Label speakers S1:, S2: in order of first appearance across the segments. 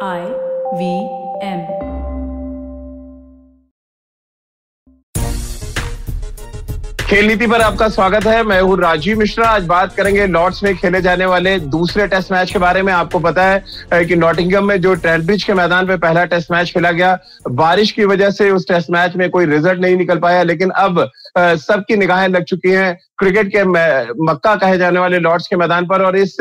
S1: I V M.
S2: खेल नीति पर आपका स्वागत है। मैं हूँ राजीव मिश्रा। आज बात करेंगे लॉर्ड्स में खेले जाने वाले दूसरे टेस्ट मैच के बारे में। आपको पता है कि नॉटिंगम में जो ट्रेंब्रिज के मैदान पे पहला टेस्ट मैच खेला गया, बारिश की वजह से उस टेस्ट मैच में कोई रिज़ल्ट नहीं निकल पाया, लेकिन अब सबकी निगाहें लग चुकी हैं क्रिकेट के मक्का कहे जाने वाले लॉर्ड्स के मैदान पर। और इस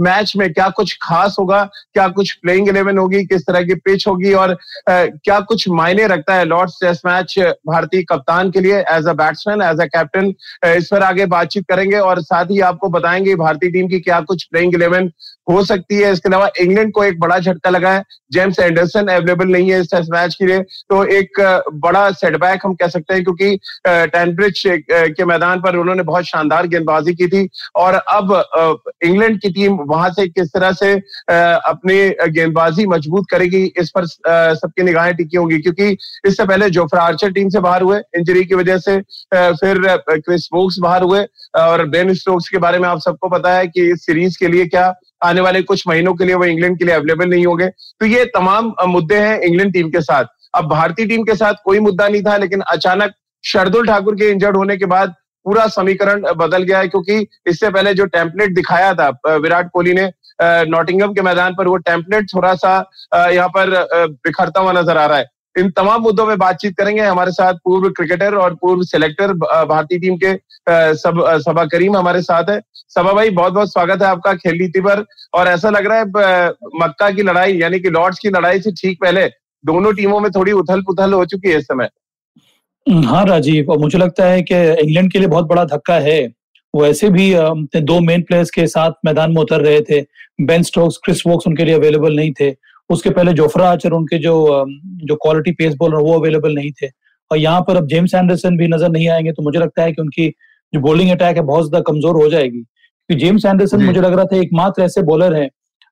S2: मैच में क्या कुछ खास होगा, क्या कुछ प्लेइंग इलेवन होगी, किस तरह की पिच होगी, और क्या कुछ मायने रखता है लॉर्ड्स टेस्ट मैच भारतीय कप्तान के लिए as a batsman as a captain इस पर आगे बातचीत करेंगे और साथ ही आपको बताएँगे भारतीय टीम की क्या कुछ प्लेइंग इलेवन हो सकती है। इसके अलावा इंग्लैंड को एक बड़ा झटका लगा है। जेम्स एंडरसन अवेलेबल नहीं है इस टेस्ट मैच के लिए। तो एक बड़ा सेटबैक हम कह सकते हैं क्योंकि टेनब्रिज के मैदान पर उन्होंने बहुत शानदार गेंदबाजी की थी। और अब इंग्लैंड की टीम वहाँ से किस तरह से अपनी गेंदबाजी मज़बूत करेगी, इस पर सबकी निगाहें टिकी होंगी। क्योंकि इससे पहले जोफ्रा आर्चर टीम से बाहर हुए इंजरी की वजह से फिर क्रिस वोक्स बाहर हुए और बेन स्टोक्स के बारे में आप सबको पता है कि इस सीरीज़ के लिए क्या आने वाले कुछ महीनों के लिए वो इंग्लैंड के लिए अवेलेबल नहीं होंगे। तो ये तमाम मुद्दे हैं इंग्लैंड टीम के साथ। अब भारतीय टीम के साथ कोई मुद्दा नहीं था, लेकिन अचानक शरदुल ठाकुर के इंजर्ड होने के बाद पूरा समीकरण बदल गया है, क्योंकि इससे पहले जो टेम्पलेट दिखाया था विराट कोहली ने नॉटिंगम के मैदान पर वो टेम्पलेट थोड़ा सा यहाँ पर बिखरता हुआ नज़र आ रहा है। इन तमाम मुद्दों में बातचीत करेंगे। हमारे साथ पूर्व क्रिकेटर और पूर्व सिलेक्टर भारतीय टीम के सब सबा करीम हमारे साथ है। सबा भाई बहुत बहुत स्वागत है आपका खेल नीति पर। और ऐसा लग रहा है मक्का की लड़ाई, यानी कि लॉर्ड्स की लड़ाई से ठीक पहले दोनों टीमों में थोड़ी उथल पुथल हो चुकी है इस समय।
S3: हाँ राजीव, और मुझे लगता है कि इंग्लैंड के लिए बहुत बड़ा धक्का है। वो ऐसे भी दो मेन प्लेयर्स के साथ मैदान में उतर रहे थे। बेन स्टोक्स क्रिस वोक्स उनके लिए अवेलेबल नहीं थे। उसके पहले जोफ्रा आचर उनके जो जो क्वालिटी पेस बॉलर वो अवेलेबल नहीं थे। और यहाँ पर अब जेम्स एंडरसन भी नज़र नहीं आएँगे तो मुझे लगता है कि उनकी जो बॉलिंग अटैक है बहुत ज़्यादा कमज़ोर हो जाएगी। क्योंकि जेम्स एंडरसन मुझे लग रहा था एकमात्र ऐसे बॉलर है।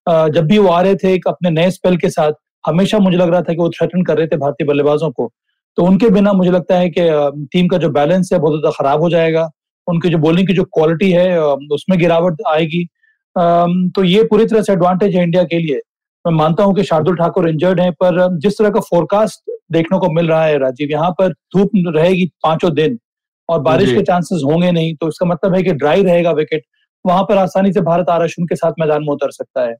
S3: जब भी वो आ रहे थे एक अपने नए स्पेल के साथ हमेशा मुझे लग रहा था कि वो थ्रेटन कर रहे थे भारतीय बल्लेबाजों को। तो उनके बिना मुझे लगता है कि टीम का जो बैलेंस है बहुत ज़्यादा खराब हो जाएगा। उनकी जो बॉलिंग की जो क्वालिटी है उसमें गिरावट आएगी। तो ये पूरी तरह से एडवांटेज है इंडिया के लिए। मैं मानता हूँ कि शार्दुल ठाकुर इंजर्ड हैं पर जिस तरह का फोरकास्ट देखने को मिल रहा है राजीव यहाँ पर धूप रहेगी पाँचों दिन और बारिश के चांसेस होंगे नहीं तो इसका मतलब है कि ड्राई रहेगा विकेट वहाँ पर आसानी से भारत आरक्षण के साथ मैदान में उतर सकता है।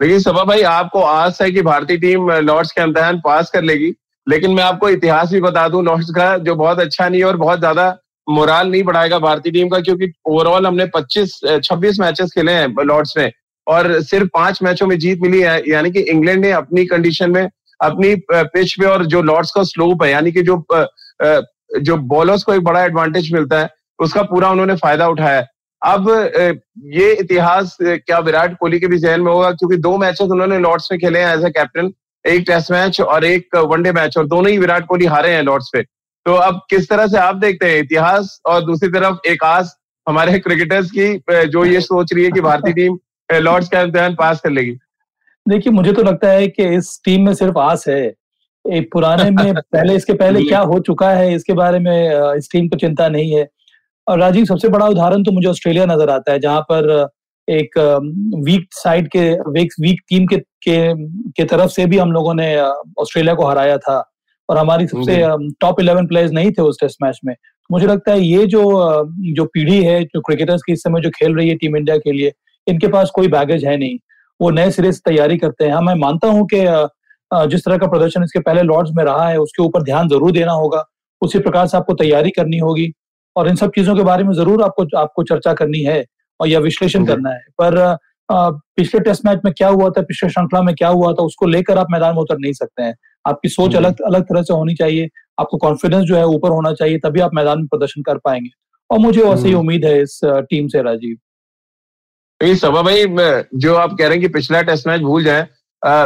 S2: देखिए सभा भाई आपको आस है कि भारतीय टीम लॉर्ड्स के इम्तहान पास कर लेगी लेकिन मैं आपको इतिहास भी बता दूँ लॉर्ड्स का जो बहुत अच्छा नहीं है और बहुत ज़्यादा मोराल नहीं बढ़ाएगा भारतीय टीम का क्योंकि ओवरऑल हमने 25 26 मैचेस खेले हैं लॉर्ड्स में। और सिर्फ़ पाँच मैचों में जीत मिली है यानी कि इंग्लैंड ने अपनी कंडीशन में अपनी पिच पे और जो लॉर्ड्स का स्लोप है यानी कि जो जो बॉलर्स को एक बड़ा एडवांटेज मिलता है उसका पूरा उन्होंने फ़ायदा उठाया अब ये इतिहास क्या विराट कोहली के भी जहन में होगा क्योंकि दो मैचेस उन्होंने लॉर्ड्स में खेले हैं एज ए कैप्टन एक टेस्ट मैच और एक वनडे मैच और दोनों ही विराट कोहली हारे हैं लॉर्ड्स पे। तो अब किस तरह से आप देखते हैं इतिहास और दूसरी तरफ़ एक आस हमारे क्रिकेटर्स की जो ये सोच रही है कि भारतीय टीम लॉर्ड्स का इम्तिहान पास कर लेगी।
S3: देखिए मुझे तो लगता है कि इस टीम में सिर्फ़ आस है। एक पुराने में पहले इसके पहले क्या हो चुका है इसके बारे में इस टीम को चिंता नहीं है। और राजीव सबसे बड़ा उदाहरण तो मुझे ऑस्ट्रेलिया नज़र आता है जहाँ पर एक वीक साइड के वीक वीक टीम के के के तरफ़ से भी हम लोगों ने ऑस्ट्रेलिया को हराया था। और हमारी सबसे टॉप इलेवन प्लेयर्स नहीं थे उस टेस्ट मैच में। मुझे लगता है ये जो जो पीढ़ी है जो क्रिकेटर्स की इस समय जो खेल रही है टीम इंडिया के लिए इनके पास कोई बैगेज है नहीं। वो नए सिरे से तैयारी करते हैं। हाँ मैं मानता हूँ कि जिस तरह का प्रदर्शन इसके पहले लॉर्ड्स में रहा है उसके ऊपर ध्यान ज़रूर देना होगा। उसी प्रकार से आपको तैयारी करनी होगी। और इन सब चीज़ों के बारे में ज़रूर आपको आपको चर्चा करनी है और या विश्लेषण करना है। पर पिछले टेस्ट मैच में क्या हुआ था पिछले श्रृंखला में क्या हुआ था उसको लेकर आप मैदान में उतर नहीं सकते हैं। आपकी सोच अलग अलग तरह से होनी चाहिए। आपको कॉन्फिडेंस जो है ऊपर होना चाहिए तभी आप मैदान में प्रदर्शन कर पाएँगे। और मुझे वैसे ही उम्मीद है इस टीम से राजीव।
S2: सभा भाई जो आप कह रहे हैं कि पिछला टेस्ट मैच भूल जाए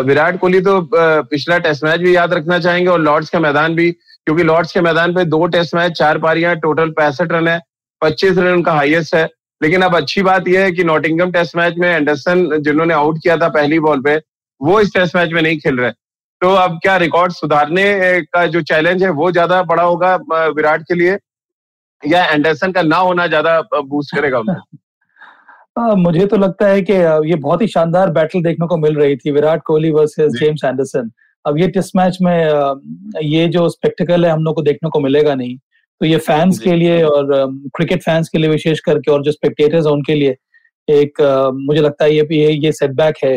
S2: विराट कोहली तो पिछला टेस्ट मैच भी याद रखना चाहेंगे और लॉर्ड्स का मैदान भी, क्योंकि लॉर्ड्स के मैदान पे दो टेस्ट मैच चार पारियाँ टोटल पैंसठ रन है, पच्चीस रन उनका हाईएस्ट है। लेकिन अब अच्छी बात यह है कि नॉटिंगम टेस्ट मैच में एंडरसन जिन्होंने आउट किया था पहली बॉल पे, वो इस टेस्ट मैच में नहीं खेल रहे। तो अब क्या रिकॉर्ड सुधारने का जो चैलेंज है, वो ज़्यादा बड़ा होगा विराट के लिए, या एंडरसन का ना होना ज़्यादा बूस्ट करेगा
S3: आ, मुझे तो लगता है कि ये बहुत ही शानदार बैटल देखने को मिल रही थी Virat Kohli versus James Anderson अब ये टेस्ट मैच में ये जो स्पेक्टिकल है हम लोग को देखने को मिलेगा नहीं। तो ये फैंस के लिए और क्रिकेट फैंस के लिए विशेष करके और जो स्पेक्टेटर्स हैं उनके लिए एक मुझे लगता है ये ये सेटबैक है।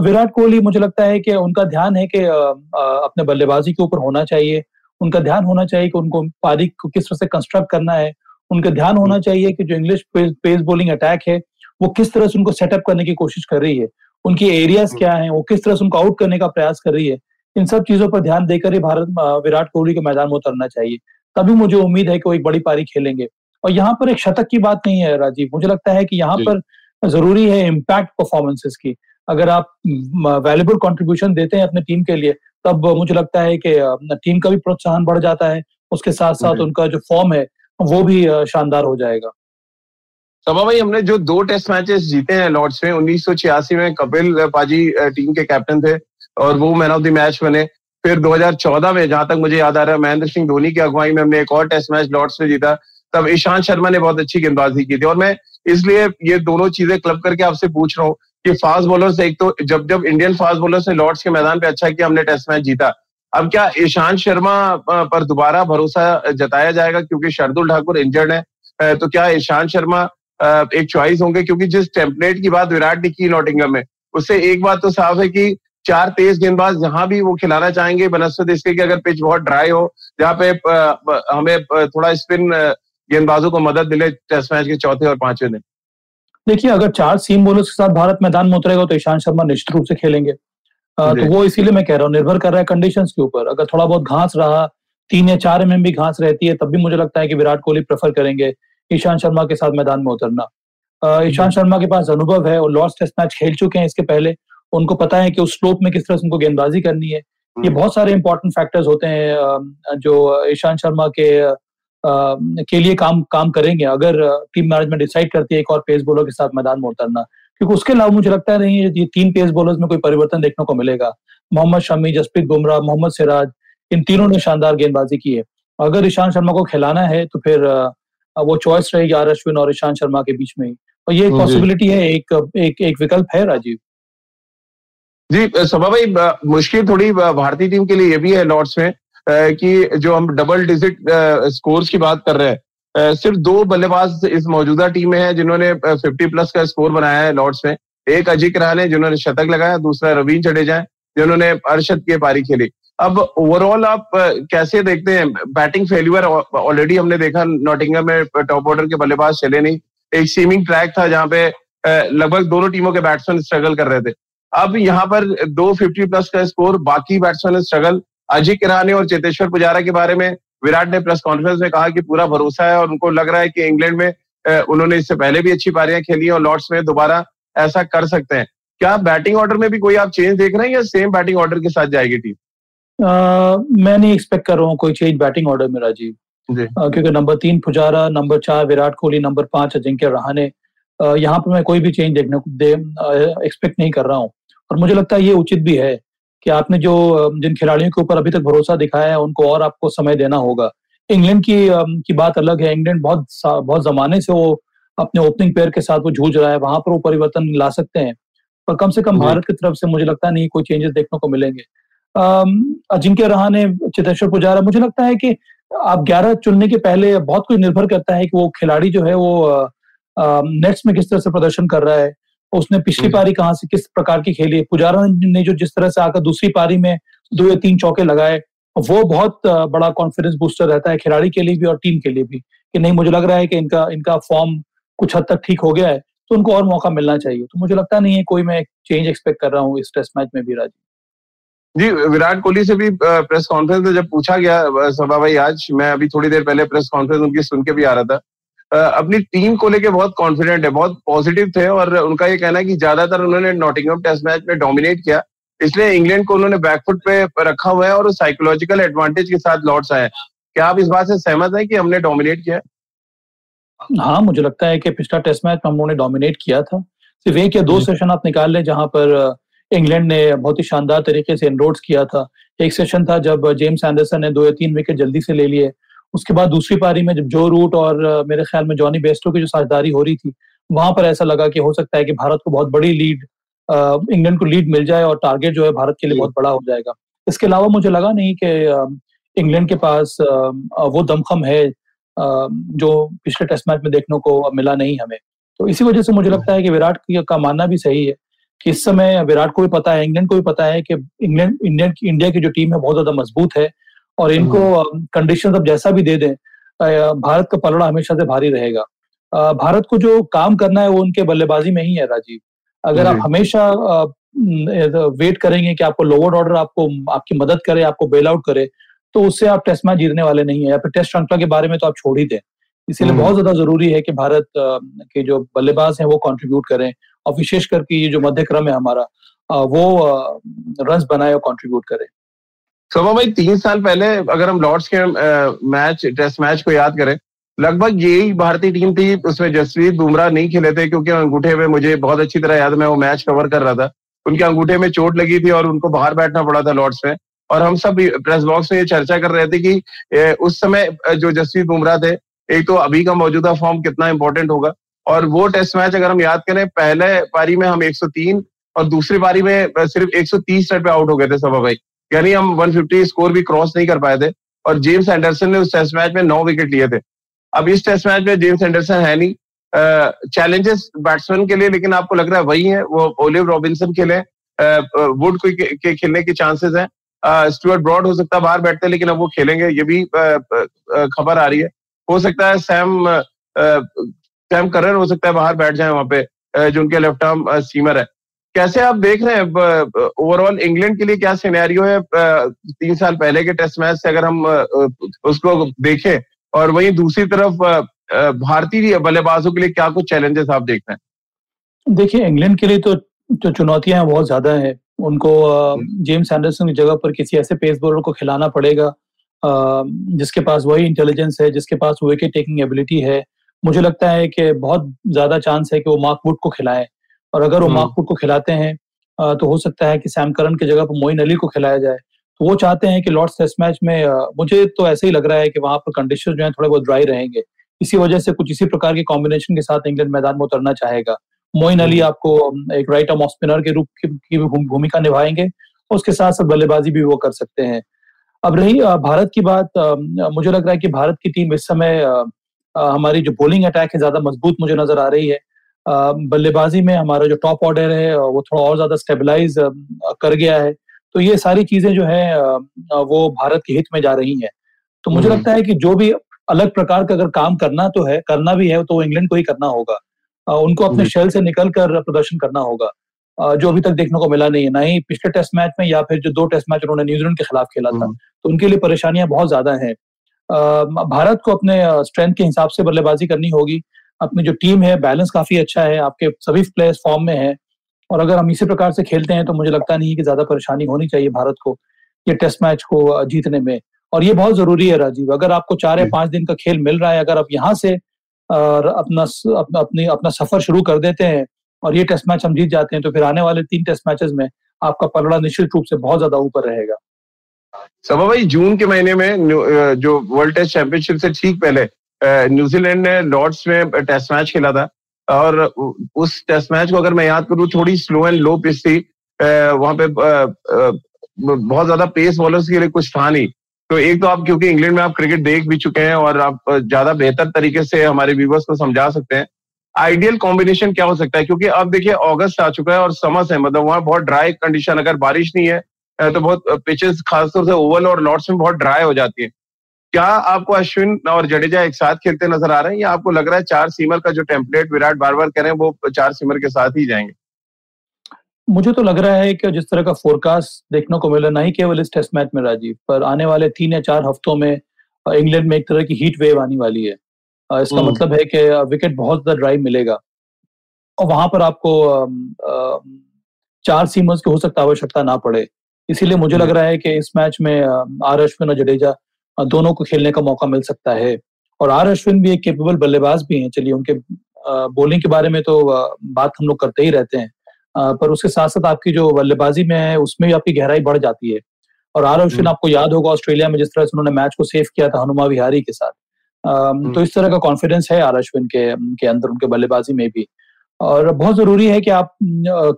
S3: विराट कोहली मुझे लगता है कि उनका ध्यान है कि अपने बल्लेबाजी के ऊपर होना चाहिए। उनका ध्यान होना चाहिए कि उनको पारी को किस तरह से कंस्ट्रक्ट करना है। उनका ध्यान होना हम्म। चाहिए कि जो इंग्लिश पेस बॉलिंग अटैक है वो किस तरह से उनको सेटअप करने की कोशिश कर रही है उनकी एरियाज़ हम्म। क्या है वो किस तरह से उनको आउट करने का प्रयास कर रही है इन सब चीज़ों पर ध्यान देकर ही भारत विराट कोहली के मैदान में उतरना चाहिए। तभी मुझे उम्मीद है कि वो एक बड़ी पारी खेलेंगे। और यहाँ पर एक शतक की बात नहीं है राजीव मुझे लगता है कि यहाँ पर ज़रूरी है इम्पैक्ट परफॉर्मेंसेस की। अगर आप वैल्यूबल कंट्रीब्यूशन देते हैं अपने टीम के लिए तब मुझे लगता है कि टीम का भी प्रोत्साहन बढ़ जाता है उसके साथ साथ उनका जो फॉर्म है वो भी शानदार हो जाएगा।
S2: सभा भाई, हमने जो दो टेस्ट मैचेस जीते हैं लॉर्ड्स में, उन्नीस सौ छियासी में कपिल पाजी टीम के कैप्टन थे और वो मैन ऑफ़ द मैच बने। फिर 2014 में, जहाँ तक मुझे याद आ रहा है, महेंद्र सिंह धोनी की अगुवाई में हमने एक और टेस्ट मैच लॉर्ड्स में जीता। तब ईशांत शर्मा ने बहुत अच्छी गेंदबाजी की थी और मैं इसलिए ये दोनों चीज़ें क्लब करके आपसे पूछ रहा हूँ कि फास्ट बॉलर्स, एक तो जब जब इंडियन फास्ट बॉलर्स ने लॉर्ड्स के मैदान पे अच्छा किया, हमने टेस्ट मैच जीता। अब क्या ईशांत शर्मा पर दोबारा भरोसा जताया जाएगा क्योंकि शरदुल ठाकुर इंजर्ड है? तो क्या ईशांत शर्मा एक चॉइस होंगे? क्योंकि जिस टेम्पलेट की बात विराट ने की नॉटिंगम में, उससे एक बात तो साफ़ है कि चार तेज गेंदबाज जहाँ भी वो खिलाना चाहेंगे, बनस्पत इसके कि अगर पिच बहुत ड्राई हो, जहाँ पे हमें थोड़ा स्पिन गेंदबाजों को मदद मिले टेस्ट मैच के चौथे और पाँचवें दिन।
S3: देखिए, अगर चार सीम बोलर्स के साथ भारत मैदान में उतरेगा तो ईशांत शर्मा निश्चित रूप से खेलेंगे। तो वो इसीलिए मैं कह रहा हूँ निर्भर कर रहा है कंडीशन के ऊपर। अगर थोड़ा बहुत घास रहा तीन या चार एम भी घास रहती है तब भी मुझे लगता है कि विराट कोहली प्रेफर करेंगे ईशांत शर्मा के साथ मैदान में उतरना। ईशांत शर्मा के पास अनुभव है और लॉस्ट टेस्ट मैच खेल चुके हैं इसके पहले। उनको पता है कि उस स्लोप में किस तरह से उनको गेंदबाजी करनी है। ये हम्म। बहुत सारे इंपॉर्टेंट फैक्टर्स होते हैं जो ईशांत शर्मा के के लिए काम काम करेंगे। अगर टीम मैनेजमेंट डिसाइड करती है एक और पेस बॉलर के साथ मैदान में उतरना क्योंकि उसके अलावा मुझे लगता है नहीं है ये तीन पेस बॉलर्स में कोई परिवर्तन देखने को मिलेगा। मोहम्मद शमी जसप्रीत बुमराह मोहम्मद सिराज इन तीनों ने शानदार गेंदबाजी की है। अगर ईशांत शर्मा को खिलाना है तो फिर वो चॉइस रहेगी आर अश्विन और ईशांत शर्मा के बीच में ही। और ये एक पॉसिबिलिटी है एक एक एक विकल्प है राजीव।
S2: जी सभा भाई मुश्किल थोड़ी भारतीय टीम के लिए ये भी है लॉर्ड्स में कि जो हम डबल डिजिट स्कोर्स की बात कर रहे हैं सिर्फ़ दो बल्लेबाज इस मौजूदा टीम में है जिन्होंने 50 प्लस का स्कोर बनाया है लॉर्ड्स में। एक अजिक रहाने जिन्होंने शतक लगाया, दूसरा रवीन जडेजा जिन्होंने अर्शद की पारी खेली। अब ओवरऑल आप कैसे देखते हैं? बैटिंग फेल्यूर ऑलरेडी हमने देखा नॉटिंगम में टॉप ऑर्डर के बल्लेबाज चले नहीं। एक सीमिंग ट्रैक था जहाँ पे लगभग दोनों टीमों के बैट्समैन स्ट्रगल कर रहे थे। अब यहाँ पर दो फिफ्टी प्लस का स्कोर बाकी बैट्समैन स्ट्रगल अजय किरानी और चेतेश्वर पुजारा के बारे में विराट ने प्रेस कॉन्फ्रेंस में कहा कि पूरा भरोसा है और उनको लग रहा है कि इंग्लैंड में उन्होंने इससे पहले भी अच्छी पारियाँ खेली और लॉर्ड्स में दोबारा ऐसा कर सकते हैं। क्या बैटिंग ऑर्डर में भी कोई आप चेंज देख रहे हैं या सेम बैटिंग ऑर्डर के साथ जाएगी टीम?
S3: मैं नहीं एक्सपेक्ट कर रहा हूँ कोई चेंज बैटिंग ऑर्डर में राजीव। क्योंकि नंबर तीन पुजारा नंबर चार विराट कोहली नंबर पाँच अजिंक्य रहाने यहाँ पर मैं कोई भी चेंज देखने को दे एक्सपेक्ट नहीं कर रहा हूँ। और मुझे लगता है ये उचित भी है कि आपने जो जिन खिलाड़ियों के ऊपर अभी तक भरोसा दिखाया है उनको और आपको समय देना होगा। इंग्लैंड की की बात अलग है। इंग्लैंड बहुत बहुत जमाने से वो अपने ओपनिंग पेयर के साथ वो जूझ रहा है। वहाँ पर वो परिवर्तन ला सकते हैं। पर कम से कम भारत की तरफ़ से मुझे लगता नहीं कोई चेंजेस देखने को मिलेंगे। अजिंक्य रहाने चितेश्वर पुजारा मुझे लगता है कि आप ग्यारह चुनने के पहले बहुत कुछ निर्भर करता है कि वो खिलाड़ी जो है वो नेट्स में किस तरह से प्रदर्शन कर रहा है। उसने पिछली हम्म। पारी कहाँ से किस प्रकार की खेली? है पुजारा ने जो जिस तरह से आकर दूसरी पारी में दो या तीन चौके लगाए वो बहुत बड़ा कॉन्फिडेंस बूस्टर रहता है खिलाड़ी के लिए भी और टीम के लिए भी कि नहीं मुझे लग रहा है कि इनका इनका फॉर्म कुछ हद तक ठीक हो गया है तो उनको और मौका मिलना चाहिए। तो मुझे लगता नहीं है कोई मैं चेंज एक्सपेक्ट कर रहा हूँ इस टेस्ट मैच में भी राज़ी।
S2: जी विराट कोहली से भी प्रेस कॉन्फ्रेंस में जब पूछा गया सभा भाई आज मैं अभी थोड़ी देर पहले प्रेस कॉन्फ्रेंस उनकी सुन के भी आ रहा था। अपनी टीम को लेके बहुत कॉन्फिडेंट है बहुत पॉजिटिव थे और उनका ये कहना है कि ज़्यादातर उन्होंने नॉटिंगम टेस्ट मैच में डोमिनेट किया। इसलिए इंग्लैंड को उन्होंने बैकफुट पे रखा हुआ है और साइकोलॉजिकल एडवांटेज के साथ लौट आए क्या आप इस बात से सहमत है कि हमने डोमिनेट किया
S3: हाँ? मुझे लगता है कि पिछला टेस्ट मैच में हम लोगों ने डोमिनेट किया था। सिर्फ़ एक या दो सेशन आप निकाल लें जहाँ पर इंग्लैंड ने बहुत ही शानदार तरीके से एनरोड्स किया था। एक सेशन था जब जेम्स एंडरसन ने दो या तीन विकेट जल्दी से ले लिए। उसके बाद दूसरी पारी में जब जो रूट और मेरे ख्याल में जॉनी बेस्टो की जो साझेदारी हो रही थी वहाँ पर ऐसा लगा कि हो सकता है कि भारत को बहुत बड़ी लीड इंग्लैंड को लीड मिल जाए और टारगेट जो है भारत के लिए बहुत बड़ा हो जाएगा। इसके अलावा मुझे लगा नहीं कि इंग्लैंड के पास वो दमखम है जो पिछले टेस्ट मैच में देखने को मिला नहीं हमें। तो इसी वजह से मुझे लगता है कि विराट का मानना भी सही है कि इस समय विराट को भी पता है इंग्लैंड को भी पता है कि इंग्लैंड इंडियन इंडिया की जो टीम है बहुत ज़्यादा मज़बूत है और इनको कंडीशन अब जैसा भी दे दें भारत का पलड़ा हमेशा से भारी रहेगा। भारत को जो काम करना है वो उनके बल्लेबाजी में ही है राजीव। अगर आप हमेशा वेट करेंगे कि आपको लोअर ऑर्डर आपको आपकी मदद करे आपको बेल आउट करे तो उससे आप टेस्ट मैच जीतने वाले नहीं है। या फिर टेस्ट श्रृंखला के बारे में तो आप छोड़ ही दें। इसीलिए बहुत ज़्यादा ज़रूरी है कि भारत के जो बल्लेबाज हैं वो कंट्रीब्यूट करें और विशेष करके ये जो मध्य क्रम है हमारा वो रन बनाए और कंट्रीब्यूट करे।
S2: सभा भाई तीन साल पहले अगर हम लॉर्ड्स के मैच टेस्ट मैच को याद करें लगभग यही भारतीय टीम थी उसमें जसवीत बुमराह नहीं खेले थे क्योंकि अंगूठे में मुझे बहुत अच्छी तरह याद मैं वो मैच कवर कर रहा था उनके अंगूठे में चोट लगी थी और उनको बाहर बैठना पड़ा था लॉर्ड्स में और हम सब प्रेस बॉक्स में ये चर्चा कर रहे थे कि उस समय जो जसवीत बुमराह थे एक तो अभी का मौजूदा फॉर्म कितना इंपॉर्टेंट होगा और वो टेस्ट मैच अगर हम याद करें पहले पारी में हम 103 और दूसरी पारी में सिर्फ़ 130 रन पे आउट हो गए थे सभा भाई यानी हम 150 स्कोर भी क्रॉस नहीं कर पाए थे और जेम्स एंडरसन ने उस टेस्ट मैच में नौ विकेट लिए थे। अब इस टेस्ट मैच में जेम्स एंडरसन है नहीं। चैलेंजेस बैट्समैन के लिए, लेकिन आपको लग रहा है वही है, वो ओलिव रॉबिन्सन खेले। वुड के खेलने के चांसेस हैं। स्टुअर्ट ब्रॉड हो सकता है बाहर बैठते लेकिन अब वो खेलेंगे, ये भी खबर आ रही है। हो सकता है सैम सैम करर हो सकता है बाहर बैठ जाए वहाँ पे जो उनके लेफ़्ट आर्म सीमर है। कैसे आप देख रहे हैं ओवरऑल इंग्लैंड के लिए क्या सिनेरियो है तीन साल पहले के टेस्ट मैच से अगर हम उसको देखें और वहीं दूसरी तरफ़ भारतीय बल्लेबाजों के लिए क्या कुछ चैलेंजेस आप देख रहे
S3: हैं? देखिए इंग्लैंड के लिए तो जो चुनौतियाँ हैं बहुत ज़्यादा है। उनको जेम्स एंडरसन की जगह पर किसी ऐसे पेस बॉलर को खिलाना पड़ेगा जिसके पास वही इंटेलिजेंस है जिसके पास विकेट टेकिंग एबिलिटी है। मुझे लगता है कि बहुत ज़्यादा चांस है कि वो मार्क वुड को खिलाएँ। और अगर वो मार्क वुड को खिलाते हैं तो हो सकता है कि सैम करन की जगह पर मोइन अली को खिलाया जाए। तो वो चाहते हैं कि लॉर्ड्स टेस्ट मैच में मुझे तो ऐसे ही लग रहा है कि वहाँ पर कंडीशन जो है थोड़े बहुत ड्राई रहेंगे। इसी वजह से कुछ इसी प्रकार के कॉम्बिनेशन के साथ इंग्लैंड मैदान में उतरना चाहेगा। मोइन अली हम्म। आपको एक राइट आर्म ऑफ़ स्पिनर के रूप की भूमिका निभाएँगे और उसके साथ साथ बल्लेबाजी भी वो कर सकते हैं। अब रही भारत की बात मुझे लग रहा है कि भारत की टीम इस समय हमारी जो बॉलिंग अटैक है ज़्यादा मज़बूत मुझे नज़र आ रही है। बल्लेबाजी में हमारा जो टॉप ऑर्डर है वो थोड़ा और ज़्यादा स्टेबलाइज कर गया है। तो ये सारी चीज़ें जो है वो भारत के हित में जा रही हैं। तो मुझे हम्म। लगता है कि जो भी अलग प्रकार का अगर काम करना तो है करना भी है तो इंग्लैंड को ही करना होगा। उनको अपने शेल से निकल कर प्रदर्शन करना होगा। जो अभी तक देखने को मिला नहीं है ना ही पिछले टेस्ट मैच में या फिर जो दो टेस्ट मैच उन्होंने न्यूजीलैंड के खिलाफ खेला था। हम्म। तो उनके लिए परेशानियाँ बहुत ज़्यादा हैं। भारत को अपने स्ट्रेंथ के हिसाब से बल्लेबाजी करनी होगी। अपनी जो टीम है बैलेंस काफ़ी अच्छा है आपके सभी प्लेयर्स फॉर्म में है। और अगर हम इसी प्रकार से खेलते हैं तो मुझे लगता नहीं कि ज़्यादा परेशानी होनी चाहिए भारत को ये टेस्ट मैच को जीतने में। और ये बहुत ज़रूरी है राजीव अगर आपको चार या पाँच दिन का खेल मिल रहा है अगर आप यहाँ से अपना अपनी अपना सफ़र शुरू कर देते हैं और ये टेस्ट मैच हम जीत जाते हैं तो फिर आने वाले तीन टेस्ट मैचेस में आपका पलड़ा निश्चित रूप से बहुत ज़्यादा ऊपर रहेगा।
S2: सभा भाई जून के महीने में जो वर्ल्ड टेस्ट चैंपियनशिप से ठीक पहले न्यूजीलैंड ने लॉर्ड्स में टेस्ट मैच खेला था। और उस टेस्ट मैच को अगर मैं याद करूँ, थोड़ी स्लो एंड लो पिच थी। वहाँ पे बहुत ज़्यादा पेस बॉलर्स के लिए कुछ था नहीं। तो एक तो आप, क्योंकि इंग्लैंड में आप क्रिकेट देख भी चुके हैं और आप ज़्यादा बेहतर तरीके से हमारे व्यूवर्स को समझा सकते हैं। आइडियल कॉम्बिनेशन क्या हो सकता है? क्योंकि अब देखिए अगस्त आ चुका है और समस है मतलब वहाँ बहुत ड्राई कंडीशन, अगर बारिश नहीं है तो बहुत पिचेस खासतौर से ओवल और लॉर्ड्स में बहुत ड्राई हो जाती है। क्या आपको अश्विन और जडेजा एक साथ खेलते नज़र आ रहे हैं? या आपको लग रहा है चार सीमर का जो टेम्पलेट विराट बार बार करें वो चार सीमर के साथ ही जाएँगे?
S3: मुझे तो लग रहा है कि जिस तरह का फोरकास्ट देखने को मिला नहीं केवल इस टेस्ट मैच में राजीव पर आने वाले तीन या चार हफ्तों में इंग्लैंड में एक तरह की हीट वेव आने वाली है। इसका हम्म। मतलब है कि विकेट बहुत ज़्यादा ड्राइव मिलेगा। और वहाँ पर आपको चार सीमर्स की हो सकता आवश्यकता ना पड़े। इसीलिए मुझे लग हम्म। रहा है कि इस मैच में आर अश्विन और जडेजा दोनों को खेलने का मौका मिल सकता है। और आर अश्विन भी एक केपेबल बल्लेबाज भी हैं चलिए उनके बॉलिंग के बारे में तो बात हम लोग करते ही रहते हैं। पर उसके साथ साथ आपकी जो बल्लेबाजी में है उसमें भी आपकी गहराई बढ़ जाती है। और आर अश्विन हम्म। आपको याद होगा ऑस्ट्रेलिया में जिस तरह से उन्होंने मैच को सेव किया था हनुमा विहारी के साथ। तो इस तरह का कॉन्फिडेंस है आर अश्विन के के अंदर उनके बल्लेबाजी में भी। और बहुत ज़रूरी है कि आप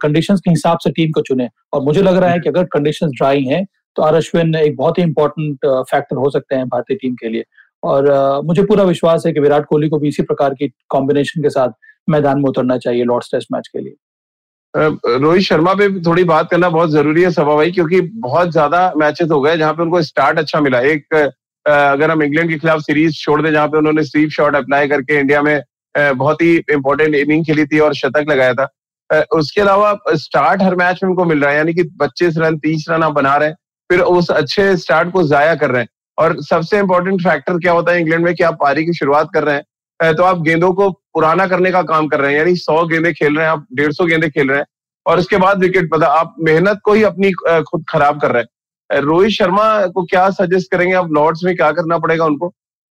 S3: कंडीशंस के हिसाब से टीम को चुने। और मुझे लग रहा है कि अगर कंडीशंस ड्राई हैं तो आर अश्विन एक बहुत ही इंपॉर्टेंट फैक्टर हो सकते हैं भारतीय टीम के लिए। और मुझे पूरा विश्वास है कि विराट कोहली को भी इसी प्रकार की कॉम्बिनेशन के साथ मैदान में उतरना चाहिए लॉर्ड्स टेस्ट मैच के लिए।
S2: रोहित शर्मा पे थोड़ी बात करना बहुत ज़रूरी है सभा भाई, क्योंकि बहुत ज़्यादा मैचेस हो गए जहाँ पे उनको स्टार्ट अच्छा मिला। एक अगर हम इंग्लैंड के खिलाफ सीरीज़ छोड़ दें जहाँ पे उन्होंने स्वीप शॉट अप्लाई करके इंडिया में बहुत ही इंपॉर्टेंट इनिंग खेली थी और शतक लगाया था। उसके अलावा स्टार्ट हर मैच में उनको मिल रहा है, यानी कि पच्चीस रन, तीस रन आप बना रहे हैं। फिर उस अच्छे स्टार्ट को जाया कर रहे हैं। और सबसे इंपॉर्टेंट फैक्टर क्या होता है इंग्लैंड में कि आप पारी की शुरुआत कर रहे हैं तो आप गेंदों को पुराना करने का काम कर रहे हैं, यानी सौ गेंदे खेल रहे हैं, आप डेढ़ सौ गेंदे खेल रहे हैं, और उसके बाद विकेट पता आप मेहनत को ही अपनी खुद खराब कर रहे हैं। रोहित शर्मा को क्या सजेस्ट करेंगे आप लॉर्ड्स में क्या करना पड़ेगा उनको?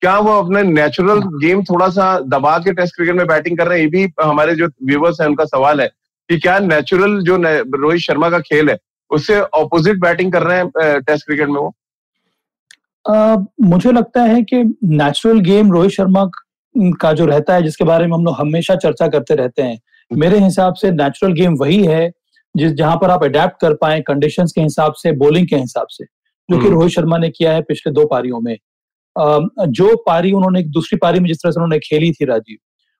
S2: क्या वो अपने नेचुरल गेम थोड़ा सा दबा के टेस्ट क्रिकेट में बैटिंग कर रहे हैं? ये भी हमारे जो व्यूवर्स हैं, उनका सवाल है कि क्या नेचुरल जो रोहित शर्मा का खेल है उससे ऑपोजिट बैटिंग कर रहे हैं टेस्ट क्रिकेट में वो
S3: Uh, मुझे लगता है कि नेचुरल गेम रोहित शर्मा का जो रहता है जिसके बारे में हम लोग हमेशा चर्चा करते रहते हैं मेरे हिसाब से नेचुरल गेम वही है जिस जहाँ पर आप अडेप्ट कर पाए कंडीशंस के हिसाब से बॉलिंग के हिसाब से जो कि हम्म। रोहित शर्मा ने किया है पिछले दो पारियों में जो पारी उन्होंने दूसरी पारी में जिस तरह से उन्होंने खेली थी राजीव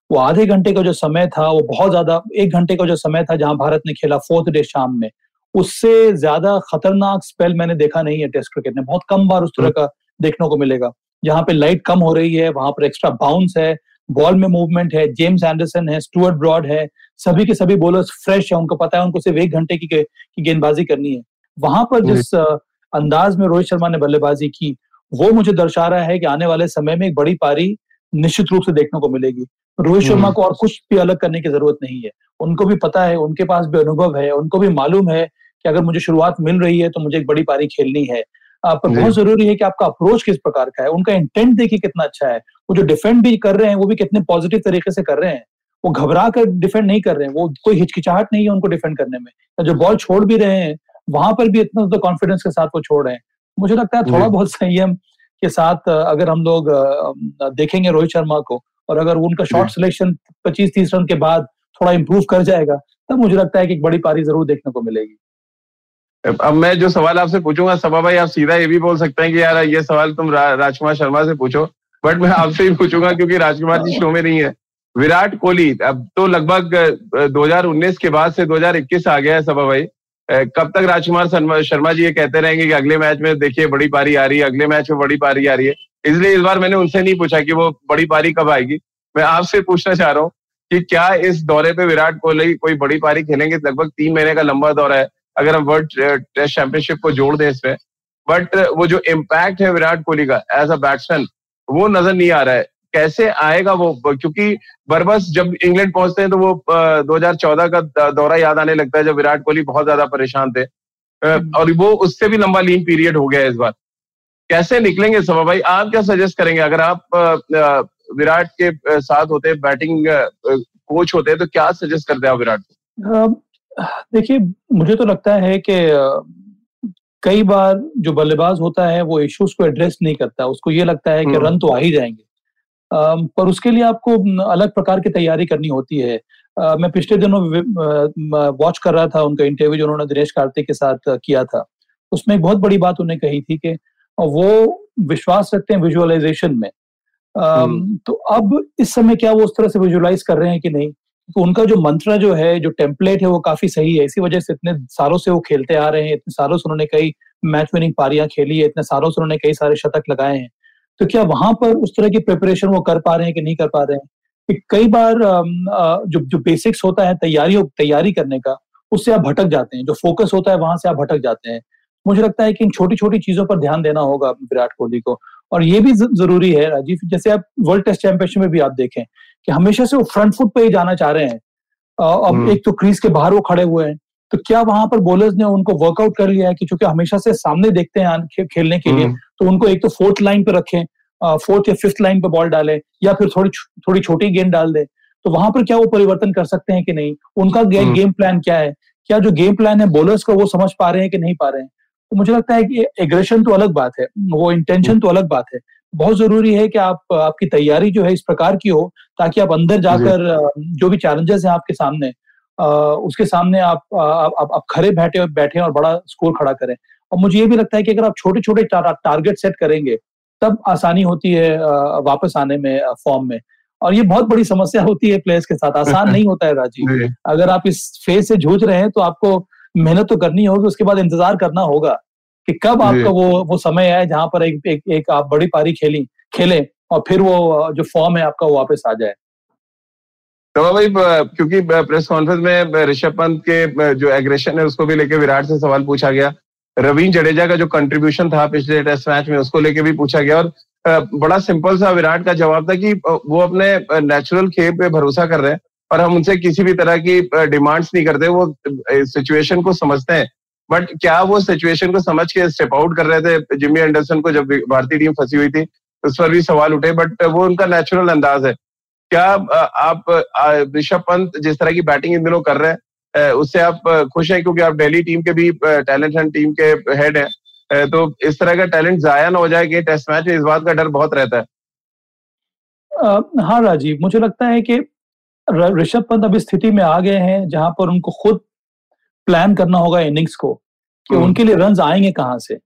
S3: वो आधे घंटे का जो समय था वो बहुत ज़्यादा एक घंटे का जो समय था जहाँ भारत ने खेला फोर्थ डे शाम में उससे ज़्यादा खतरनाक स्पेल मैंने देखा नहीं है टेस्ट क्रिकेट में बहुत कम बार उस तरह का देखने को मिलेगा। जहाँ पे लाइट कम हो रही है वहाँ पर एक्स्ट्रा बाउंस है बॉल में मूवमेंट है जेम्स एंडरसन है स्टुअर्ट ब्रॉड है सभी के सभी बॉलर्स फ्रेश है। उनको पता है उनको सिर्फ़ एक घंटे की, की गेंदबाजी करनी है। वहाँ पर जिस अंदाज में रोहित शर्मा ने बल्लेबाजी की वो मुझे दर्शा रहा है कि आने वाले समय में एक बड़ी पारी निश्चित रूप से देखने को मिलेगी। रोहित शर्मा को और कुछ भी अलग करने की ज़रूरत नहीं है। उनको भी पता है उनके पास भी अनुभव है उनको भी मालूम है कि अगर मुझे शुरुआत मिल रही है तो मुझे एक बड़ी पारी खेलनी है। पर बहुत ज़रूरी है कि आपका अप्रोच किस प्रकार का है उनका इंटेंट देखिए कितना अच्छा है। वो जो डिफेंड भी कर रहे हैं वो भी कितने पॉजिटिव तरीके से कर रहे हैं। वो घबरा कर डिफेंड नहीं कर रहे हैं वो कोई हिचकिचाहट नहीं है उनको डिफेंड करने में। जो बॉल छोड़ भी रहे हैं वहाँ पर भी इतना तो कॉन्फिडेंस के साथ वो छोड़ रहे हैं। मुझे लगता है थोड़ा बहुत संयम के साथ अगर हम लोग देखेंगे रोहित शर्मा को और अगर उनका शॉर्ट सिलेक्शन पच्चीस तीस रन के बाद थोड़ा इंप्रूव कर जाएगा तब मुझे लगता है कि एक बड़ी पारी ज़रूर देखने को मिलेगी।
S2: अब मैं जो सवाल आपसे पूछूँगा सभा भाई आप सीधा ये भी बोल सकते हैं कि यार ये सवाल तुम रा, राजकुमार शर्मा से पूछो। बट मैं आपसे ही पूछूँगा क्योंकि राजकुमार जी शो में नहीं है। विराट कोहली अब तो लगभग 2019 के बाद से 2021 आ गया है सभा भाई। कब तक राजकुमार शर्मा जी ये कहते रहेंगे कि अगले मैच में देखिए बड़ी पारी आ रही है अगले मैच में बड़ी पारी आ रही है। इसलिए इस बार मैंने उनसे नहीं पूछा कि वो बड़ी पारी कब आएगी। मैं आपसे पूछना चाह रहा हूँ कि क्या इस दौरे पे विराट कोहली कोई बड़ी पारी खेलेंगे? लगभग तीन महीने का लंबा दौरा है। अगर हम वर्ल्ड टेस्ट चैंपियनशिप को जोड़ दें इसमें बट वो जो इम्पैक्ट है विराट कोहली का एज अ बैट्समैन वो नज़र नहीं आ रहा है। कैसे आएगा वो? क्योंकि बरबस जब इंग्लैंड पहुँचते हैं तो वो 2014 का दौरा याद आने लगता है जब विराट कोहली बहुत ज़्यादा परेशान थे। हम्म। और वो उससे भी लंबा लीन पीरियड हो गया इस बार। कैसे निकलेंगे सभा भाई आप क्या सजेस्ट करेंगे? अगर आप विराट के साथ होते बैटिंग कोच होते तो क्या सजेस्ट करते हैं आप विराट को?
S3: देखिए मुझे तो लगता है कि कई बार जो बल्लेबाज होता है वो इश्यूज़ को एड्रेस नहीं करता। उसको ये लगता है कि रन हम्म। तो आ ही जाएँगे। पर उसके लिए आपको अलग प्रकार की तैयारी करनी होती है। मैं पिछले दिनों वॉच कर रहा था उनका इंटरव्यू जो उन्होंने दिनेश कार्तिक के साथ किया था। उसमें एक बहुत बड़ी बात उन्हें कही थी कि वो विश्वास रखते हैं विजुअलाइजेशन में। हम्म। तो अब इस समय क्या वो उस तरह से विजुअलाइज कर रहे हैं कि नहीं? तो उनका जो मंत्र जो है, जो टेम्पलेट है, वो काफ़ी सही है। इसी वजह से इतने सालों से वो खेलते आ रहे हैं, इतने सालों से उन्होंने कई मैच विनिंग पारियाँ खेली है, इतने सालों से उन्होंने कई सारे शतक लगाए हैं। तो क्या वहाँ पर उस तरह की प्रिपरेशन वो कर पा रहे हैं कि नहीं कर पा रहे हैं? कई बार जो जो बेसिक्स होता है तैयारी तैयारी करने का, उससे आप भटक जाते हैं। जो फोकस होता है, वहाँ से आप भटक जाते हैं। मुझे लगता है कि इन छोटी छोटी चीज़ों पर ध्यान देना होगा विराट कोहली को। और ये भी ज़रूरी है, राजीव, जैसे आप वर्ल्ड टेस्ट चैंपियनशिप में भी आप देखें कि हमेशा से वो फ्रंट फुट पे ही जाना चाह रहे हैं। अब हम्म। एक तो क्रीज के बाहर वो खड़े हुए हैं। तो क्या वहाँ पर बॉलर्स ने उनको वर्कआउट कर लिया है कि चूँकि हमेशा से सामने देखते हैं खेलने के लिए हम्म। तो उनको एक तो फोर्थ लाइन पे रखें फोर्थ या फिफ्थ लाइन पे बॉल डालें या फिर थोड़ी थोड़ी छोटी गेंद डाल दें। तो वहाँ पर क्या वो परिवर्तन कर सकते हैं कि नहीं? उनका गेम प्लान हम्म। क्या है? क्या जो गेम प्लान है बॉलर्स का वो समझ पा रहे हैं कि नहीं पा रहे हैं? तो मुझे लगता है कि एग्रेशन तो अलग बात है वो इंटेंशन तो अलग बात है। बहुत ज़रूरी है कि आप आपकी तैयारी जो है इस प्रकार की हो ताकि आप अंदर जाकर जो भी चैलेंजेस हैं आपके सामने उसके सामने आप आप, आप खड़े बैठे बैठे और बड़ा स्कोर खड़ा करें। और मुझे ये भी लगता है कि अगर आप छोटे छोटे टारगेट सेट करेंगे तब आसानी होती है वापस आने में फॉर्म में। और ये बहुत बड़ी समस्या होती है प्लेयर्स के साथ आसान नहीं होता है राजीव अगर आप इस फ़ेज़ से जूझ रहे हैं तो आपको मेहनत तो करनी होगी उसके बाद इंतज़ार करना होगा। कि कब आपका वो वो समय है जहाँ पर एक, एक, एक आप बड़ी पारी खेली खेलें और फिर वो जो फॉर्म है आपका वो वापस आ जाए?
S2: तो भाई क्योंकि प्रेस कॉन्फ्रेंस में ऋषभ पंत के जो एग्रेशन है उसको भी लेके विराट से सवाल पूछा गया। रवीन जडेजा का जो कंट्रीब्यूशन था पिछले टेस्ट मैच में उसको लेके भी पूछा गया और बड़ा सिंपल सा विराट का जवाब था कि वो अपने नेचुरल खेल पे भरोसा कर रहे हैं और हम उनसे किसी भी तरह की डिमांड्स नहीं करते वो सिचुएशन को समझते हैं। बट क्या वो सिचुएशन को समझ के स्टेप आउट कर रहे थे जिमी एंडरसन को जब भारतीय टीम फंसी हुई थी, उस पर भी सवाल उठे बट वो उनका नेचुरल अंदाज है। क्या आप ऋषभ पंत जिस तरह की बैटिंग इन दिनों कर रहे हैं उससे आप खुश हैं क्योंकि आप दिल्ली टीम के भी टैलेंट एंड टीम के हेड हैं। तो इस तरह का टैलेंट जाया ना हो जाए कि टेस्ट मैच में इस बात का डर बहुत रहता है।
S3: हाँ राजीव, मुझे लगता है कि ऋषभ पंत अभी स्थिति में आ गए हैं, जहाँ पर उनको खुद प्लान करना होगा इनिंग्स को कि हम्म। उनके लिए रन आएँगे कहाँ से।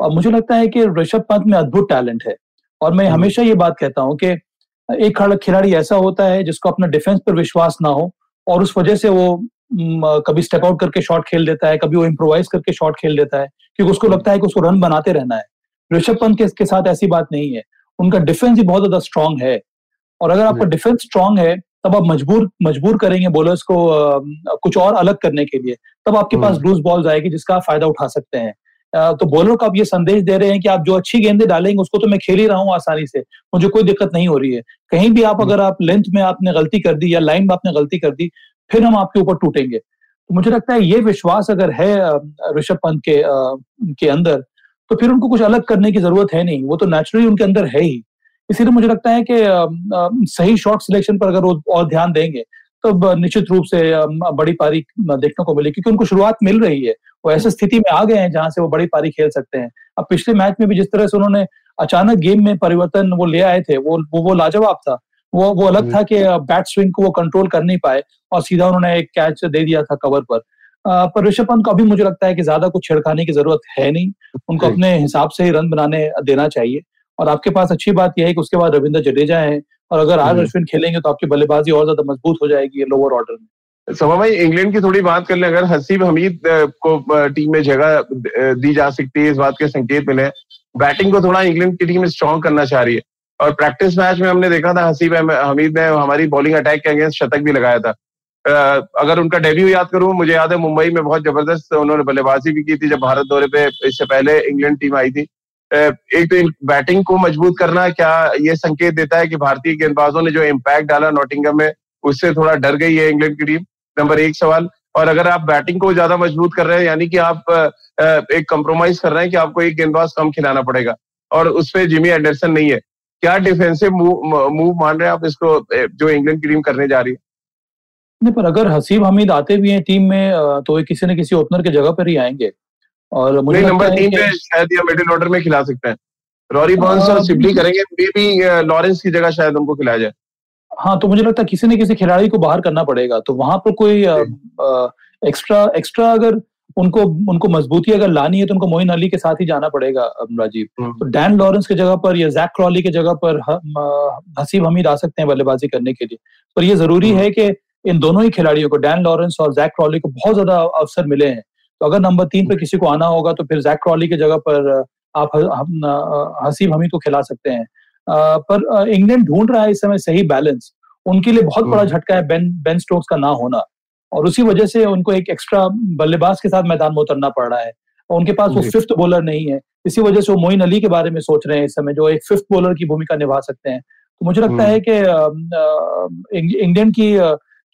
S3: और मुझे लगता है कि ऋषभ पंत में अद्भुत टैलेंट है। और मैं हम्म। हमेशा ये बात कहता हूँ कि एक खिलाड़ी ऐसा होता है जिसको अपना डिफेंस पर विश्वास ना हो और उस वजह से वो कभी स्टेप आउट करके शॉट खेल देता है कभी वो इम्प्रोवाइज करके शॉट खेल देता है क्योंकि उसको लगता है कि उसको रन बनाते रहना है। ऋषभ पंत के, के साथ ऐसी बात नहीं है। उनका डिफेंस भी बहुत ज़्यादा स्ट्रांग है। और अगर आपका डिफेंस स्ट्रांग है तब आप मजबूर मजबूर करेंगे बॉलर्स को कुछ और अलग करने के लिए। तब आपके पास लूज हम्म। बॉल्स आएगी जिसका आप फ़ायदा उठा सकते हैं। तो बॉलर को आप ये संदेश दे रहे हैं कि आप जो अच्छी गेंदे डालेंगे उसको तो मैं खेल ही रहा हूँ आसानी से। मुझे कोई दिक्कत नहीं हो रही है। कहीं भी आप हम्म। अगर आप लेंथ में आपने गलती कर दी या लाइन में आपने गलती कर दी फिर हम आपके ऊपर टूटेंगे। तो मुझे लगता है ये विश्वास अगर है ऋषभ पंत के के अंदर तो फिर उनको कुछ अलग करने की ज़रूरत है नहीं। वो तो नेचुरली उनके अंदर है ही। इसीलिए मुझे लगता है कि सही शॉट सिलेक्शन पर अगर वो और ध्यान देंगे तो निश्चित रूप से बड़ी पारी देखने को मिलेगी क्योंकि उनको शुरुआत मिल रही है। वो ऐसी स्थिति में आ गए हैं जहाँ से वो बड़ी पारी खेल सकते हैं। अब पिछले मैच में भी जिस तरह से उन्होंने अचानक गेम में परिवर्तन वो ले आए थे वो वो, वो लाजवाब था। वो वो अलग था कि बैट स्विंग को वो कंट्रोल कर नहीं पाए और सीधा उन्होंने एक कैच दे दिया था कवर पर। पर ऋषभ पंत को अभी मुझे लगता है कि ज़्यादा कुछ छिड़काने की ज़रूरत है नहीं। उनको अपने हिसाब से ही रन बनाने देना चाहिए। और आपके पास अच्छी बात यह है कि उसके बाद रविंद्र जडेजा है और अगर आज हम्म। अश्विन खेलेंगे तो आपकी बल्लेबाजी और ज़्यादा मज़बूत हो जाएगी लोअर ऑर्डर में।
S2: सभा भाई इंग्लैंड की थोड़ी बात कर ले अगर हसीब हमीद को टीम में जगह दी जा सकती है इस बात के संकेत मिले। बैटिंग को थोड़ा इंग्लैंड की टीम स्ट्रॉन्ग करना चाह रही है। और प्रैक्टिस मैच में हमने देखा था हसीब हमीद ने हमारी बॉलिंग अटैक के अगेंस्ट शतक भी लगाया था। अगर उनका डेब्यू याद करूँ मुझे याद है मुंबई में बहुत ज़बरदस्त उन्होंने बल्लेबाजी भी की थी जब भारत दौरे पे इससे पहले इंग्लैंड टीम आई थी। एक तो बैटिंग को मज़बूत करना क्या ये संकेत देता है कि भारतीय गेंदबाजों ने जो इम्पैक्ट डाला नोटिंगम में, उससे थोड़ा डर गई है इंग्लैंड की टीम नंबर एक सवाल। और अगर आप बैटिंग को ज़्यादा मज़बूत कर रहे हैं, यानी कि आप एक कंप्रोमाइज कर रहे हैं कि आपको एक गेंदबाज कम खिलाना पड़ेगा, और उस पर जिमी एंडरसन नहीं है, क्या डिफेंसिव मूव मान रहे हैं आप इसको जो इंग्लैंड की टीम करने जा रही है?
S3: नहीं, पर अगर हसीब हमीद आते भी हैं टीम में तो किसी न किसी ओपनर के जगह पर ही आएँगे।
S2: और मुझे नंबर तीन पे शायद या मिडिल ऑर्डर में खिला सकते हैं। रॉरी बॉन्स और सिबली करेंगे मे भी लॉरेंस की जगह शायद उनको खिलाया जाए।
S3: हाँ तो मुझे लगता है किसी न किसी खिलाड़ी को बाहर करना पड़ेगा तो वहाँ पर कोई एक्स्ट्रा एक्स्ट्रा अगर उनको उनको मजबूती अगर लानी है तो उनको मोइन अली के साथ ही जाना पड़ेगा राजीव। हम्म। तो डैन लॉरेंस की जगह पर या जैक क्रॉली की जगह पर हसीब हमीद आ सकते हैं बल्लेबाजी करने के लिए। पर यह ज़रूरी हम्म। है कि इन दोनों ही खिलाड़ियों को डैन लॉरेंस और जैक क्रॉली को बहुत ज़्यादा अवसर मिले हैं। तो अगर नंबर तीन पे किसी को आना होगा तो फिर जैक क्रॉली की जगह पर आप हसीब हमीद को खिला सकते हैं। पर इंग्लैंड ढूंढ रहा है इस समय सही बैलेंस उनके लिए बहुत बड़ा हम्म। झटका है बेन बेन स्टोक्स का ना होना। और उसी वजह से उनको एक एक्स्ट्रा बल्लेबाज के साथ मैदान में उतरना पड़ रहा है। उनके पास वो फिफ्थ बॉलर नहीं है। इसी वजह से वो मोइन अली के बारे में सोच रहे हैं इस समय जो एक फिफ्थ बॉलर की भूमिका निभा सकते हैं। तो मुझे लगता है हम्म। कि इंग्लैंड की,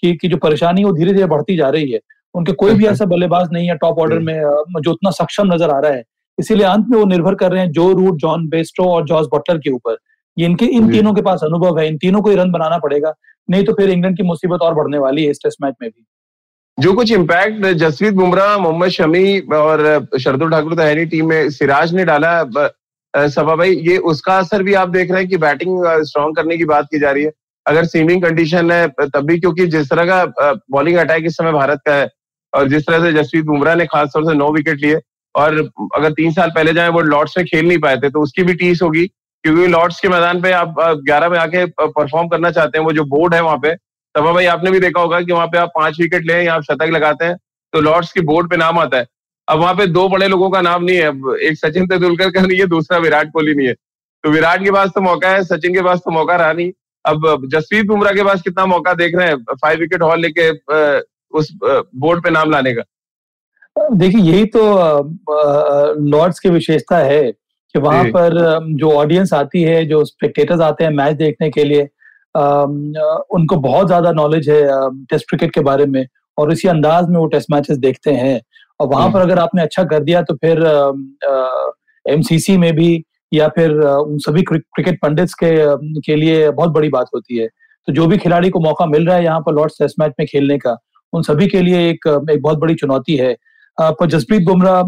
S3: की की जो परेशानी वो धीरे धीरे बढ़ती जा रही है। उनके कोई भी ऐसा बल्लेबाज नहीं है टॉप ऑर्डर में जो उतना सक्षम नज़र आ रहा है। इसीलिए अंत में वो निर्भर कर रहे हैं जो रूट जॉन बेस्टो और जॉर्ज बटलर के ऊपर। ये इनके इन तीनों के पास अनुभव है। इन तीनों को ही रन बनाना पड़ेगा। नहीं तो फिर इंग्लैंड की मुसीबत और बढ़ने वाली है इस टेस्ट मैच में भी।
S2: जो कुछ इम्पैक्ट जसवीत बुमराह मोहम्मद शमी और शरदुल ठाकुर तो है टीम में। सिराज ने डाला सभा भाई। ये उसका असर भी आप देख रहे हैं कि बैटिंग स्ट्रॉन्ग करने की बात की जा रही है। अगर सीमिंग कंडीशन है तब भी क्योंकि जिस तरह का बॉलिंग अटैक इस समय भारत का है और जिस तरह से जसप्रीत बुमराह ने खासतौर से नौ विकेट लिए, और अगर तीन साल पहले जाए, वो लॉर्ड्स में खेल नहीं पाए थे तो उसकी भी टीस होगी, क्योंकि लॉर्ड्स के मैदान पे आप ग्यारह में आके परफॉर्म करना चाहते हैं, वो जो बोर्ड है वहाँ पे, तब भाई आपने भी देखा होगा कि वहाँ पे आप पाँच विकेट ले या आप शतक लगाते हैं तो लॉर्ड्स की बोर्ड पे नाम आता है। अब वहाँ पे दो बड़े लोगों का नाम नहीं है एक सचिन तेंदुलकर का नहीं है, दूसरा विराट कोहली नहीं है। तो विराट के पास तो मौका है, सचिन के पास तो मौका रहा नहीं। अब जसप्रीत बुमराह के पास कितना मौका देख रहे हैं फाइव विकेट हॉल लेके उस बोर्ड पे नाम लाने का।
S3: देखिए यही तो लॉर्ड्स की विशेषता है कि वहाँ पर जो ऑडियंस आती है जो स्पेक्टेटर्स आते हैं मैच देखने के लिए उनको बहुत ज़्यादा नॉलेज है टेस्ट क्रिकेट के बारे में और इसी अंदाज में वो टेस्ट मैचेस देखते हैं। और वहाँ पर अगर आपने अच्छा कर दिया तो फिर एमसीसी में भी या फिर उन सभी क्रिकेट पंडित्स के के लिए बहुत बड़ी बात होती है। तो जो भी खिलाड़ी को मौका मिल रहा है यहाँ पर लॉर्ड्स टेस्ट मैच में खेलने का उन सभी के लिए एक एक बहुत बड़ी चुनौती है। पर जसप्रीत बुमराह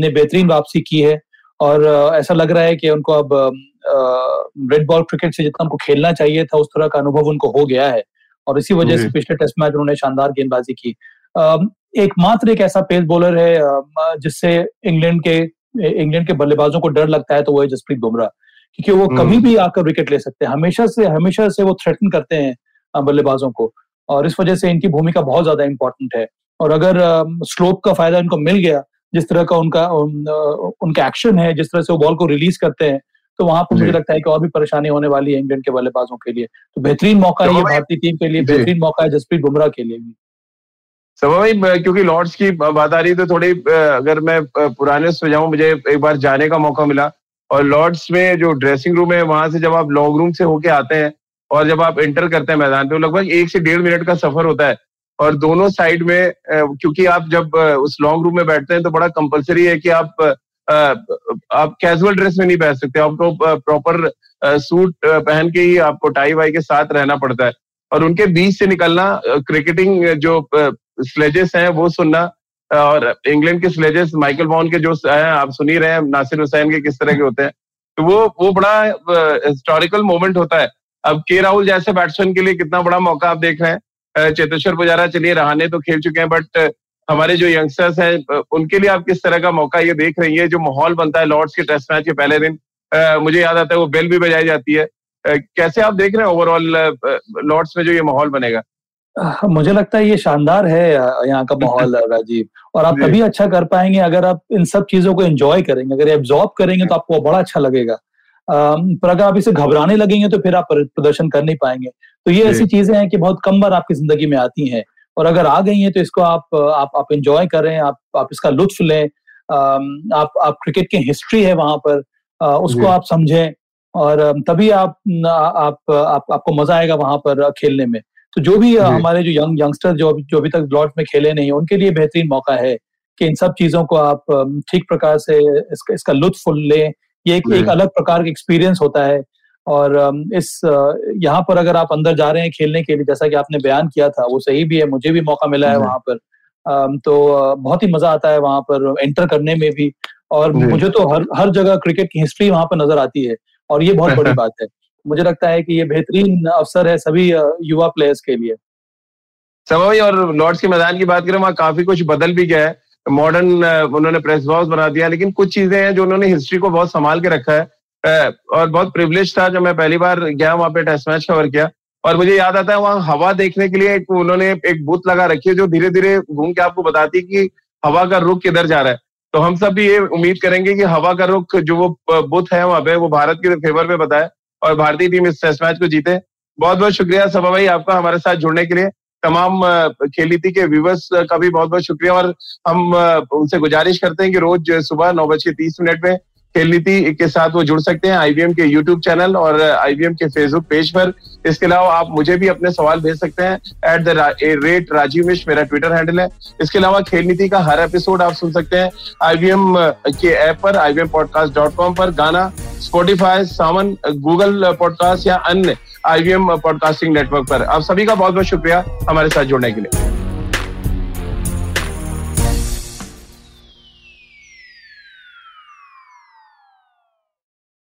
S3: ने बेहतरीन वापसी की है और ऐसा लग रहा है कि उनको अब रेड बॉल क्रिकेट से जितना उनको खेलना चाहिए था उस तरह का अनुभव उनको हो गया है। और इसी वजह से पिछले टेस्ट मैच उन्होंने शानदार गेंदबाजी की। एकमात्र एक ऐसा पेस बॉलर है जिससे इंग्लैंड के इंग्लैंड के बल्लेबाजों को डर लगता है तो वो है जसप्रीत बुमराह। क्योंकि वो कभी हम्म। भी आकर विकेट ले सकते हैं। हमेशा से हमेशा से वो थ्रेटन करते हैं बल्लेबाजों को। और इस वजह से इनकी भूमिका बहुत ज़्यादा इंपॉर्टेंट है। और अगर स्लोप का फ़ायदा इनको मिल गया जिस तरह का उनका उनका एक्शन है जिस तरह से वो बॉल को रिलीज़ करते हैं तो वहाँ पर मुझे लगता है कि और भी परेशानी होने वाली है इंग्लैंड के बल्लेबाजों के लिए। तो बेहतरीन मौका है ये भारतीय टीम के लिए बेहतरीन मौका है जसप्रीत बुमराह के लिए भी।
S2: सभा भाई क्योंकि लॉर्ड्स की बात आ रही है तो थोड़ी अगर मैं पुराने से जाऊँ मुझे एक बार जाने का मौका मिला। और लॉर्ड्स में जो ड्रेसिंग रूम है वहाँ से जब आप लॉन्ग रूम से होके आते हैं और जब आप एंटर करते हैं मैदान पे लगभग एक से डेढ़ मिनट का सफ़र होता है। और दोनों साइड में क्योंकि आप जब उस लॉन्ग रूम में बैठते हैं तो बड़ा कंपलसरी है कि आप आप कैजुअल ड्रेस में नहीं बैठ सकते। आपको प्रॉपर सूट पहन के ही आपको टाई वाई के साथ रहना पड़ता है। और उनके बीच से निकलना क्रिकेटिंग जो स्लेजेस हैं, वो सुनना और इंग्लैंड के स्लेजेस माइकल बॉन के जो हैं, आप सुन ही रहे हैं, नासिर हुसैन के किस तरह के होते हैं। तो वो वो बड़ा हिस्टोरिकल मोमेंट होता है। अब के राहुल जैसे बैट्समैन के लिए कितना बड़ा मौका आप देख रहे हैं? चेतेश्वर पुजारा चलिए रहाने तो खेल चुके हैं बट हमारे जो यंगस्टर्स हैं उनके लिए आप किस तरह का मौका ये देख रही है? जो माहौल बनता है लॉर्ड्स के टेस्ट मैच के पहले दिन मुझे याद आता है वो बेल भी बजाई जाती है। कैसे आप देख रहे हैं ओवरऑल लॉर्ड्स में जो ये माहौल बनेगा?
S3: मुझे लगता है ये शानदार है यहाँ का माहौल राजीव और आप तभी अच्छा कर पाएँगे अगर आप इन सब चीज़ों को एंजॉय करेंगे। अगर एब्जॉर्ब करेंगे तो आपको बड़ा अच्छा लगेगा। पर अगर आप इसे घबराने लगेंगे तो फिर आप प्रदर्शन कर नहीं पाएँगे। तो ये ऐसी चीज़ें हैं कि बहुत कम बार आपकी ज़िंदगी में आती हैं। और अगर आ गई हैं तो इसको आप आप आप एंजॉय करें आप आप इसका लुत्फ लें। आप आप क्रिकेट की हिस्ट्री है वहाँ पर उसको आप समझें। और तभी आप आप, आप आपको मज़ा आएगा वहाँ पर खेलने में। तो जो भी हमारे जो यंग यंगस्टर जो जो अभी तक लॉट में खेले नहीं उनके लिए बेहतरीन मौका है कि इन सब चीज़ों को आप ठीक प्रकार से इसका इसका लुत्फ लें। ये एक एक अलग प्रकार का एक्सपीरियंस होता है। और इस यहाँ पर अगर आप अंदर जा रहे हैं खेलने के लिए जैसा कि आपने बयान किया था वो सही भी है मुझे भी मौका मिला है वहाँ पर। तो बहुत ही मज़ा आता है वहाँ पर एंटर करने में भी। और मुझे तो हर हर जगह क्रिकेट की हिस्ट्री वहाँ पर नज़र आती है और ये बहुत बड़ी बात है। मुझे लगता है कि ये बेहतरीन अवसर है सभी युवा प्लेयर्स के लिए।
S2: सभी और लॉर्ड्स के मैदान की बात करें वहाँ काफ़ी कुछ बदल भी गया है। मॉडर्न उन्होंने प्रेस बॉक्स बना दिया, लेकिन कुछ चीज़ें हैं जो उन्होंने हिस्ट्री को बहुत संभाल के रखा है। और बहुत प्रिवलेज था जब मैं पहली बार गया वहाँ पे टेस्ट मैच कवर किया। और मुझे याद आता है वहाँ हवा देखने के लिए एक उन्होंने एक बूथ लगा रखी है जो धीरे धीरे घूम के आपको बताती है कि हवा का रुख किधर जा रहा है। तो हम सब भी ये उम्मीद करेंगे कि हवा का रुख जो वो बुथ है वहाँ पे, वो भारत के फेवर में बताए और भारतीय टीम इस टेस्ट मैच को जीते। बहुत बहुत शुक्रिया सभा भाई आपका हमारे साथ जुड़ने के लिए। तमाम खेल नीति के व्यूवर्स का भी बहुत बहुत शुक्रिया और हम उनसे गुजारिश करते हैं कि रोज सुबह नौ बज के तीस मिनट में खेल नीति के साथ वो जुड़ सकते हैं आईबीएम के यूट्यूब चैनल और आईबीएम के फेसबुक पेज पर। इसके अलावा आप मुझे भी अपने सवाल भेज सकते हैं at the rate Rajeev Mish मेरा ट्विटर हैंडल है। इसके अलावा खेल नीति का हर एपिसोड आप सुन सकते हैं आईबीएम के ऐप पर आईबीएम पॉडकास्ट डॉट कॉम पर गाना स्पोटिफाई सावन गूगल पॉडकास्ट या अन्य आईवीएम पॉडकास्टिंग नेटवर्क पर। आप सभी का बहुत बहुत शुक्रिया हमारे साथ जुड़ने के लिए।